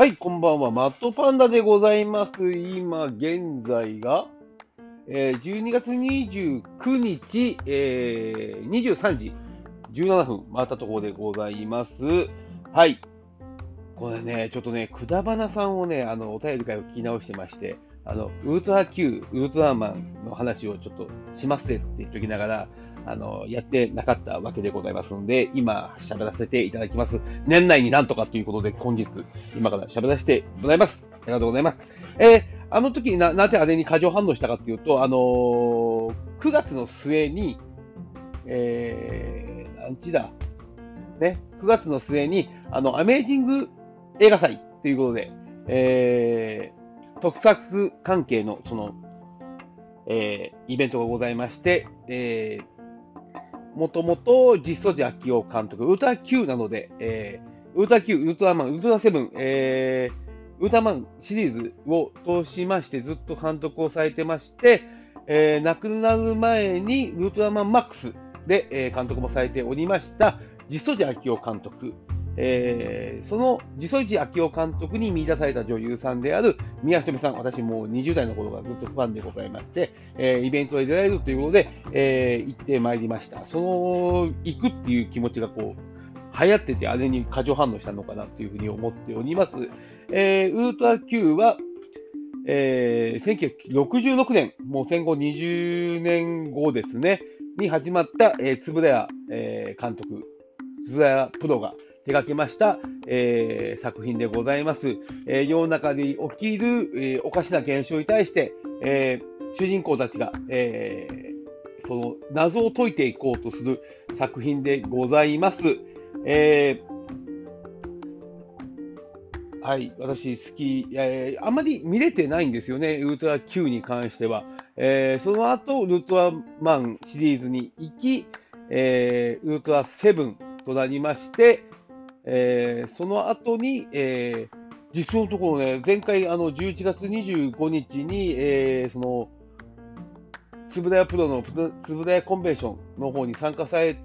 はい、こんばんは。マットパンダでございます。今、現在が、えー12月29日、えー23時17分、回ったところでございます。はい。これね、ちょっとね、くだばなさんをね、あの、お便り会を聞き直してまして、あの、ウルトラ Q、ウルトラマンの話をちょっとしますって言っときながら、あの、やってなかったわけでございますので、今、喋らせていただきます。年内になんとかということで、本日、今から喋らせてございます。ありがとうございます。えーあの時にな、なぜあれに過剰反応したかっていうと、あのー9月の末に、えー、何日だ、ね、9月の末に、あの、アメージング映画祭ということで、えー、特撮関係の、その、えーイベントがございまして、えー、もともと実相寺昭夫監督、ウルトラ Q なので、えー、ウルトラ Q、ウルトラマン、ウルトラセブン、えー、ウルトラマンシリーズを通しまして、ずっと監督をされてまして、えー亡くなる前にウルトラマンマックスで、えー監督もされておりました、実相寺昭夫監督、えーその実相寺昭夫監督に見出された女優さんである宮ひとみさん、私もう20代の頃からずっとファンでございまして、えーイベントで出られるということで、えー行ってまいりました。その行くっていう気持ちがこう流行ってて、あれに過剰反応したのかなというふうに思っております。えーウルトラ Q は、えー1966年、もう戦後20年後ですね、に始まった、えー、円谷、えー監督、円谷プロが手掛けました、えー作品でございます。えー世の中で起きる、えーおかしな現象に対して、えー主人公たちが、えーその謎を解いていこうとする作品でございます。えーはい、私好き、えーあんまり見れてないんですよね、ウルトラ Q に関しては。えーその後、ウルトラマンシリーズに行き、えーウルトラセブンとなりまして、えーその後に、えー実のところね、前回あの11月25日に、えーその、つぶらやプロのつぶらやコンベンションの方に参加され、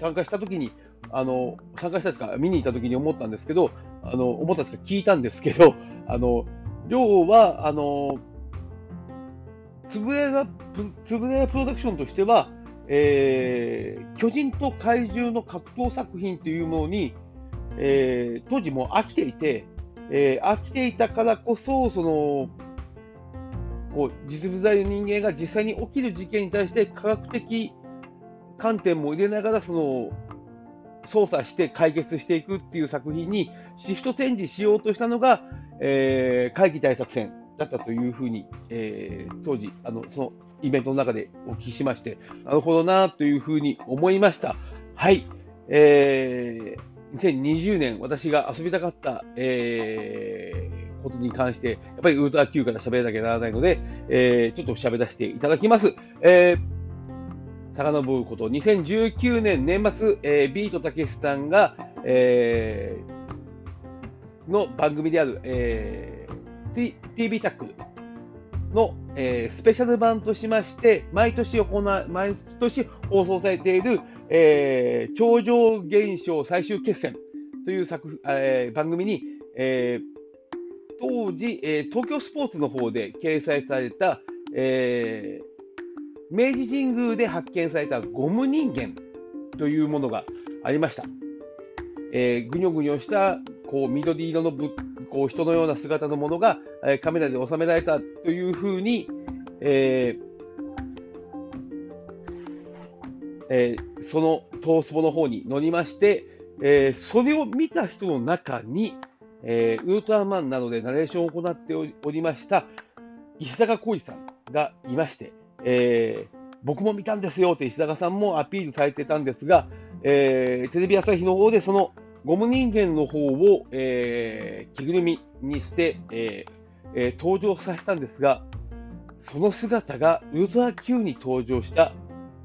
参加したときに、あの、参加したとか見に行ったときに思ったんですけど、あの、思ったとか聞いたんですけど、あの、要は、あの、つぶや、つぶやプロダクションとしては、えー巨人と怪獣の格闘作品というものに、えー当時もう飽きていて、えー飽きていたからこそ、その、こう実物大の人間が実際に起きる事件に対して科学的観点も入れながら、その、操作して解決していくっていう作品にシフトチェンジしようとしたのが、えー、会議大作戦だったというふうに、えー当時あの、そのイベントの中でお聞きしまして、なるほどなというふうに思いました。はい。えー、2020年、私が遊びたかった、えーことに関して、やっぱりウルトラ Q から喋らなきゃならないので、えーちょっと喋らせていただきます。えー遡ること、2019年年末、えービートたけしさんが、えーの番組である、えー T- TV タックの、えースペシャル版としまして、毎年行毎年放送されている、えー超常現象最終決戦という作、えー番組に、えー当時、えー東京スポーツの方で掲載された、えー明治神宮で発見されたゴム人間というものがありました。えーぐにょぐにょしたこう緑色のぶこう人のような姿のものが、えーカメラで収められたというふうに、えーえーその東スポの方に乗りまして、えーそれを見た人の中に、えーウルトラマンなどでナレーションを行っておりました石坂浩二さんがいまして、えー僕も見たんですよって石坂さんもアピールされてたんですが、えーテレビ朝日の方でそのゴム人間の方を、えー着ぐるみにして、えーえー登場させたんですが、その姿がウルトラ Q に登場した、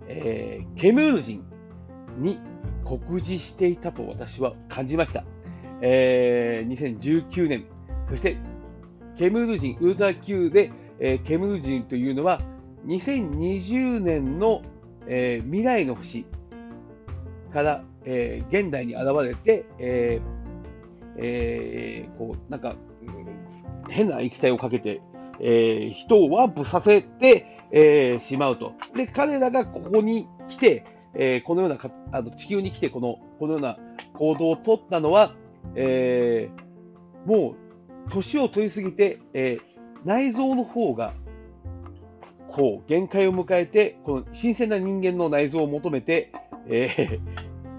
えーケムール人に酷似していたと私は感じました。えー2019年、そしてケムール人、ウルトラ Q で、えーケムール人というのは、2020年の、えー未来の星から、えー現代に現れて、えーえーこうなんか変な液体をかけて、えー、人をワープさせて、えー、しまうと。で、彼らがここに来て、えー、このようなかあの地球に来てこの、このような行動を取ったのは、えー、もう年を取りすぎて、えー、内臓の方がこう限界を迎えて、この新鮮な人間の内臓を求めて、え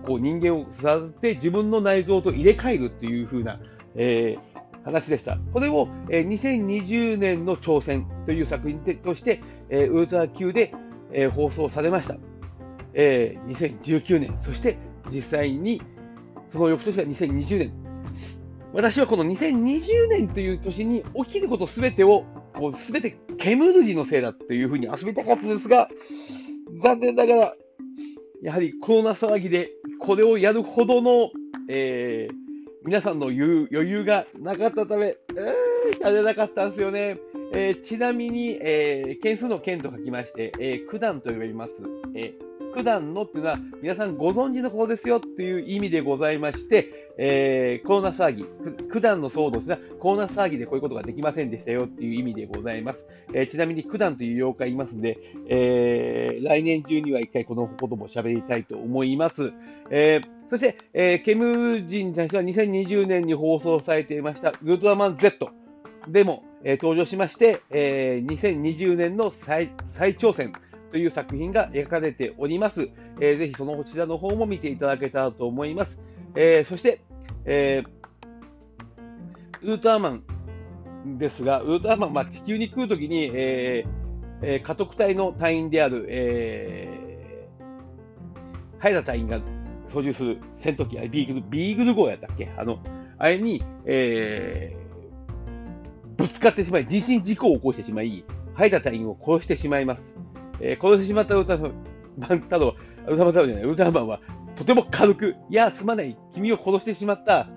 ー、こう人間を育てて自分の内臓と入れ替えるっていう風な、えー、話でした。これを、えー、2020年の挑戦という作品として、えー、ウルトラ Q で、えー、放送されました。えー、2019年、そして実際にその翌年は2020年。私はこの2020年という年に起きることすべてを、すべてケムルジのせいだというふうに遊びたかったんですが、残念ながら、やはりコロナ騒ぎでこれをやるほどの、えー、皆さんの余裕がなかったため、えー、やれなかったんですよね。えー、ちなみに、えー、件数の件と書きまして、えー、九段と呼びます。えー九段のっていうのは皆さんご存知のことですよっていう意味でございまして、えー、コロナ騒ぎ、九段の騒動ですが、コロナ騒ぎでこういうことができませんでしたよっていう意味でございます。えー、ちなみに九段という妖怪いますんで、えー、来年中には一回このことも喋りたいと思います。えそして、えケム人に対しては2020年に放送されていましたウルトラマン Z でも、え登場しまして、え2020年の再再挑戦、という作品が描かれております。えー、ぜひそのこちらの方も見ていただけたらと思います。えー、そして、えー、ウルトラマンですが、ウルトラマン、まあ、地球に来るときに、えーえー、家督隊の隊員である、えー、ハイ隊員が操縦する戦闘機、ビーグル、ビーグル号やったっけ？あの、あれに、えー、ぶつかってしまい、人身事故を起こしてしまい、ハイ隊員を殺してしまいます。えー、殺してしまったウルトラマン、ただ、ウルトラマンじゃない、ウルトラマンはとても軽く、いや、すまない、君を殺してしまった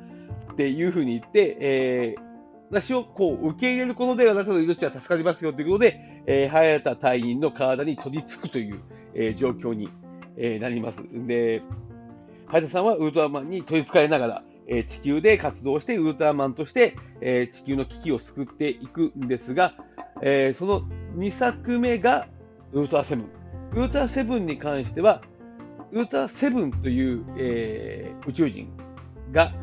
っていうふうに言って、えー、私をこう受け入れることで、私の命は助かりますよということで、えー、早田隊員の体に取り付くという、えー、状況に、えー、なります。で、早田さんはウルトラマンに取り憑かれながら、えー、地球で活動して、ウルトラマンとして、えー、地球の危機を救っていくんですが、えー、その2作目が、ウルトラセブン。ウルトラセブンに関しては、ウルトラセブンという、えー、宇宙人が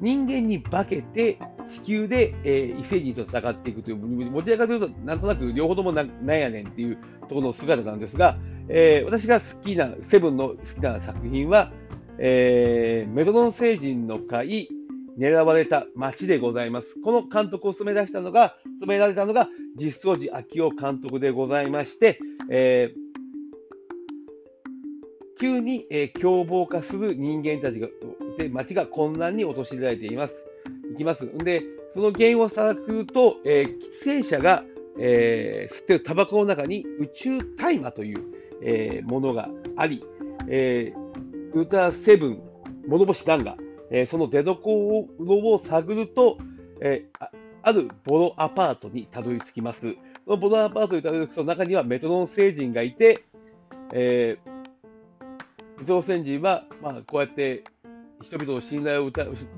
人間に化けて地球で、えー、異星人と戦っていくという、もちらかというと、なんとなく両方ともななんやねんっていうところの姿なんですが、えー、私が好きな、セブンの好きな作品は、えー、メトロン星人の会、狙われた街でございます。この監督を務め出したのが、務められたのが、実相寺昭夫監督でございまして、えー、急に、えー、凶暴化する人間たちがで街が混乱に陥れられています。いきます。で、その原因を探ると、えー、喫煙者が、えー、吸ってるタバコの中に宇宙大麻という、えー、ものがあり、えー、ウルトラセブン、諸星団が、えー、その出所を探ると、えー、あるボロアパートにたどり着きます。そのボロアパートにたどり着くと中にはメトロン星人がいて、えー、メトロン星人は、まあ、こうやって人々の信頼を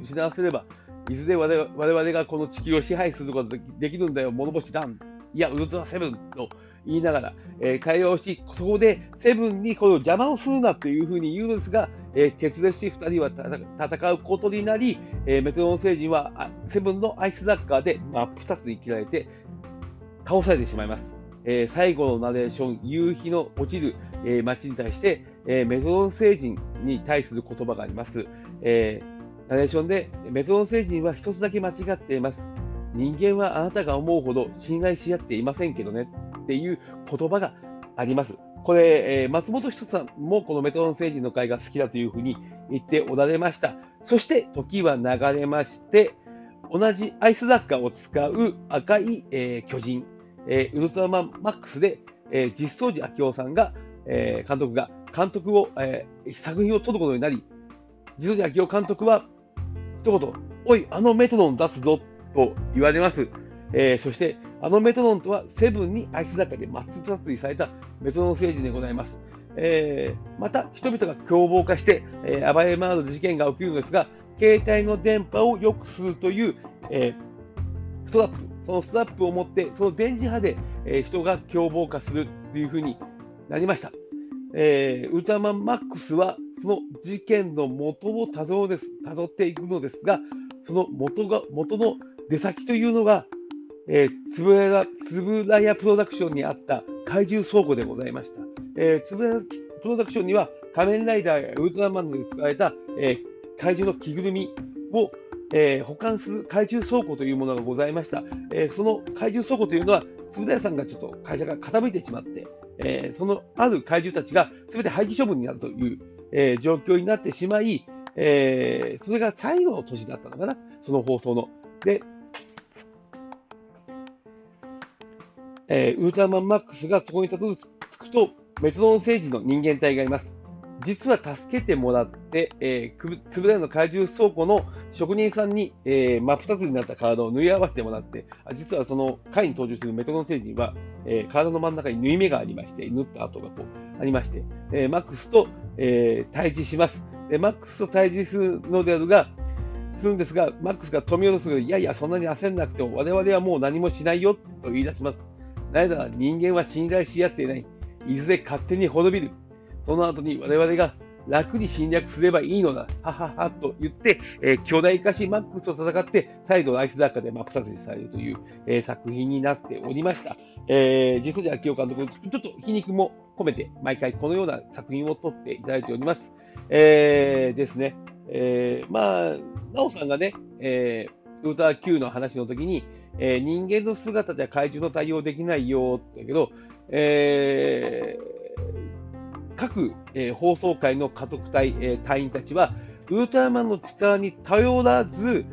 失わせれば、いずれ我々我々がこの地球を支配することができるんだよ、諸星団。いや、ウルトラセブンと言いながら、えー、会話をし、そこでセブンにこの邪魔をするなというふうに言うんですが、えー、決裂し2人は戦うことになり、えー、メトロン星人はセブンのアイスラッカーで真っ二つに切られて倒されてしまいます。えー、最後のナレーション、夕日の落ちる、え、街に対して、え、メトロン星人に対する言葉があります。えナレーションで、メトロン星人は一つだけ間違っています。人間はあなたが思うほど信頼し合っていませんけどねっていう言葉があります。これ、えー、松本人志さんもこのメトロン星人の会が好きだというふうに言っておられました。そして時は流れまして、同じアイスダッカーを使う赤い、えー、巨人、えー、ウルトラマンマックスで、えー、実相寺明夫さんが、え監督が監督を、え作品を撮ることになり、実相寺明夫監督は一言、おい、あのメトロン出すぞと言われます。えそして、あのメトロンとはセブンにアイスダッカーで抹殺されたメトロン星人でございます。えー、また、人々が凶暴化して、えー、暴れ回る事件が起きるのですが、携帯の電波を良くするという、えー、ストラップ、そのストラップを持って、その電磁波で、えー、人が凶暴化するというふうになりました。えー、ウルトラマンマックスは、その事件の元をたどっていくのですが、その元が元の出先というのが、えー、つぶらつぶらやプロダクションにあった怪獣倉庫でございました。えー、つぶらやプロダクションには仮面ライダーやウルトラマンで使われた、えー、怪獣の着ぐるみを、えー、保管する怪獣倉庫というものがございました。えー、その怪獣倉庫というのは、つぶらやさんがちょっと会社が傾いてしまって、えー、そのある怪獣たちが全て廃棄処分になるという、えー、状況になってしまい、えー、それが最後の年だったのかな、その放送の。で、えー、ウルトラマンマックスがそこにたどり着くと、メトロン星人の人間体がいます。実は助けてもらって、えー、つぶらの怪獣倉庫の職人さんに、えー、真っ二つになった体を縫い合わせてもらって、実はその回に登場するメトロン星人は、えー、体の真ん中に縫い目がありまして、縫った跡がこうありまして、えー、マックスと、えー、対峙します。でマックスと対峙するのであるが、するんですが、マックスが止めようとするいやいや、そんなに焦んなくても、我々はもう何もしないよと言い出します。なぜなら人間は信頼し合っていない。いずれ勝手に滅びる。その後に我々が楽に侵略すればいいのだ。はははと言って、えー、巨大化しマックスと戦って、再度アイスダッカで真っ二つにされるという、えー、作品になっておりました。えー、実に秋夫監督、ちょっと皮肉も込めて、毎回このような作品を撮っていただいております。えー、ですね。えー、まあ、なおさんがね、えー、ウルトラ Q の話の時に、えー、人間の姿では怪獣の対応できないよだけど、えー、各、えー、放送会の家族隊、え、隊員たちは、ウルトラマンの力に頼らず、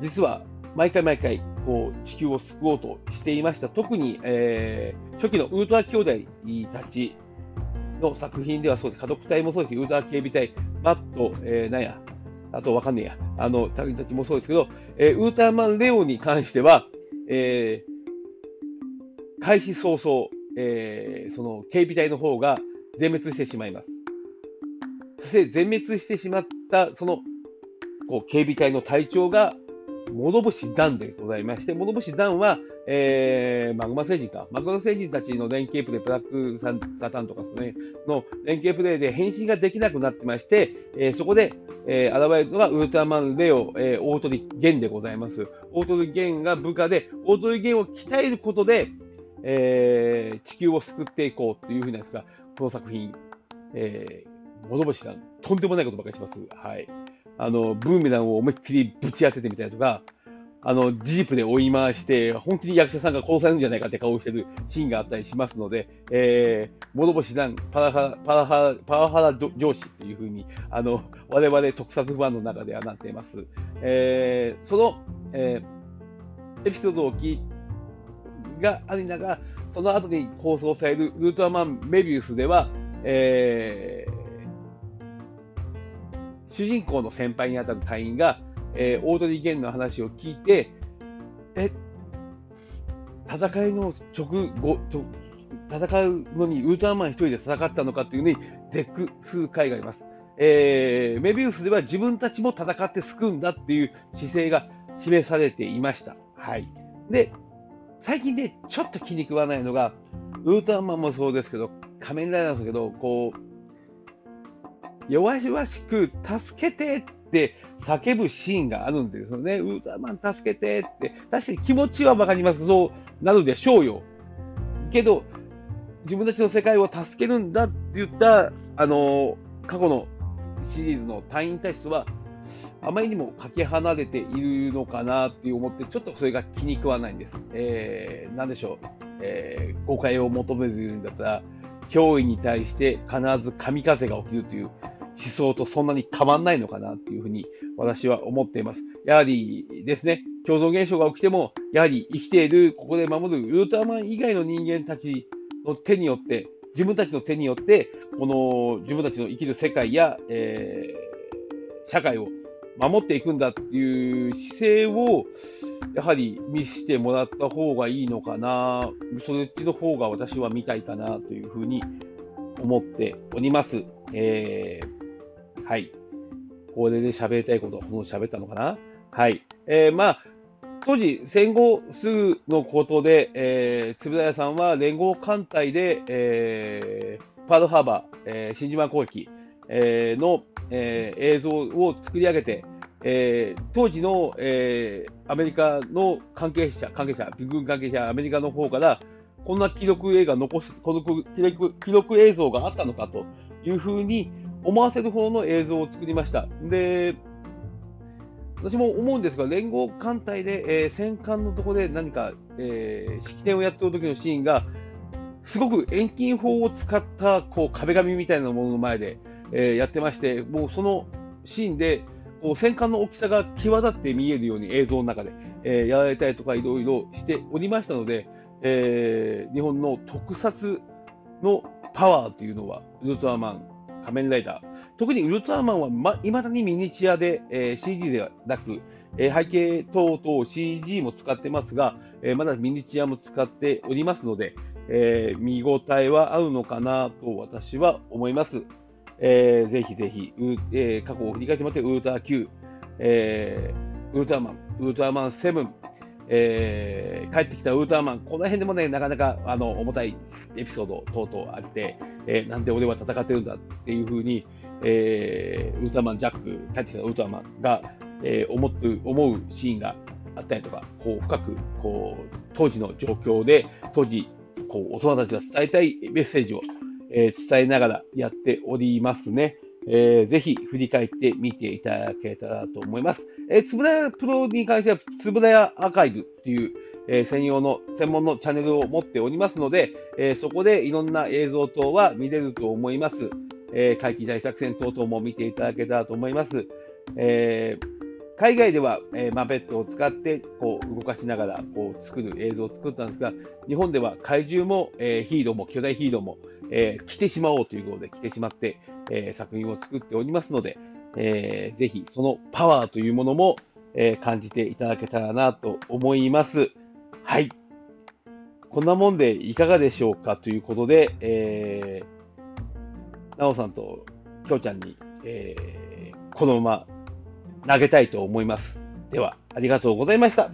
実は毎回毎回こう地球を救おうとしていました。特に、え、初期のウルトラ兄弟たちの作品ではそうです。家族隊もそうですウルトラ警備隊、バット、えー、なんや、あとわかんねえや、あの、隊員たちもそうですけど、えー、ウルトラマンレオに関しては、えー、開始早々、えー、その警備隊の方が全滅してしまいます。そして全滅してしまったそのこう警備隊の隊長が諸星団でございまして、諸星団は、えー、マグマ星人か、マグマ星人たちの連携プレイ、ブラックサタンとかですね、の連携プレイで変身ができなくなってまして、えー、そこで、えー、現れるのがウルトラマンレオ、えー、オートリゲンでございます。オートリゲンが部下で、オートリゲンを鍛えることで、えー、地球を救っていこうというふうなんですが、この作品、えー、諸星さん、とんでもないことばかりします。はい。あの、ブーメランを思いっきりぶち当ててみたりとか、あの、ジープで追い回して、本気に役者さんが殺されるんじゃないかって顔をしてるシーンがあったりしますので、えー、諸星団、パラハラ、パラハラ、パワハラ上司っていうふうに、あの、我々特撮ファンの中ではなっています。えー、その、えー、エピソードを聞いがありながら、その後に放送されるウルトラマンメビウスでは、えー、主人公の先輩にあたる隊員が、えー、オードリー・ゲンの話を聞いて、え、戦いの直後、戦うのにウルトラマン一人で戦ったのかっていうのに絶句する回があります。えー、メビウスでは自分たちも戦って救うんだっていう姿勢が示されていました。はい。で、最近ね、ちょっと気に食わないのが、ウルトラマンもそうですけど、仮面ライダーだけど、こう、弱々しく助けてって叫ぶシーンがあるんですよね。ウルトラマン助けてって。確かに気持ちはわかります。そうなるでしょうよ。けど、自分たちの世界を助けるんだって言った、あの、過去のシリーズの隊員体質は、あまりにもかけ離れているのかなって思って、ちょっとそれが気に食わないんです。えー、なんでしょう。えー、誤解を求めているんだったら、脅威に対して必ず神風が起きるという思想とそんなに変わんないのかなっていうふうに私は思っています。やはりですね、共存現象が起きても、やはり生きている、ここで守るウルトラマン以外の人間たちの手によって、自分たちの手によって、この自分たちの生きる世界や、えー、社会を守っていくんだっていう姿勢を、やはり見せてもらった方がいいのかな、そっちの方が私は見たいかなというふうに思っております。えーはい。これで喋りたいこと、もう喋ったのかな？はい。えー、まあ、当時、戦後すぐのことで、えー、円谷さんは連合艦隊で、えー、パールハーバー、えー、新島攻撃、えー、の、えー、映像を作り上げて、えー、当時の、えー、アメリカの関係者、関係者、軍関係者、アメリカの方から、こんな記録映画残す、この記録記録映像があったのかというふうに思わせるほどの映像を作りました。で、私も思うんですが、連合艦隊で、えー、戦艦のところで何か、えー、式典をやってる時のシーンが、すごく遠近法を使ったこう壁紙みたいなものの前で、えー、やってまして、もうそのシーンでこう戦艦の大きさが際立って見えるように映像の中で、えー、やられたりとかいろいろしておりましたので、えー、日本の特撮のパワーというのは、ウルトラマン、仮面ライダー、特にウルトラマンは、ま、未だにミニチュアで、えー、CG ではなく、えー、背景等々 CG も使ってますが、えー、まだミニチュアも使っておりますので、えー、見応えはあるのかなと私は思います。えー、ぜひぜひ、えー、過去を振り返ってもらって、ウルトラ Q、えー、ウルトラマン、ウルトラマン7、えー、帰ってきたウルトラマン、この辺でもね、なかなかあの重たいエピソード等々あって、えー、なんで俺は戦ってるんだっていうふうに、えー、ウルトラマンジャック、帰ってきたウルトラマンが、えー、思って思うシーンがあったりとか、こう深くこう当時の状況で、当時こう大人たちが伝えたいメッセージを、えー、伝えながらやっておりますね。えー、ぜひ振り返ってみていただけたらと思います。えー、つぶらやプロに関しては、つぶらやアーカイブっていう、えー、専用の、専門のチャンネルを持っておりますので、えー、そこでいろんな映像等は見れると思います。えー、回帰大作戦等々も見ていただけたらと思います。えー海外では、えー、マペットを使ってこう動かしながらこう作る映像を作ったんですが、日本では怪獣も、えー、ヒーローも巨大ヒーローも、えー、来てしまおうということで来てしまって、え作品を作っておりますので、えー、ぜひそのパワーというものも、え感じていただけたらなと思います。はい。こんなもんでいかがでしょうかということで、えー、なおさんときょうちゃんに、えー、このまま投げたいと思います。では、ありがとうございました。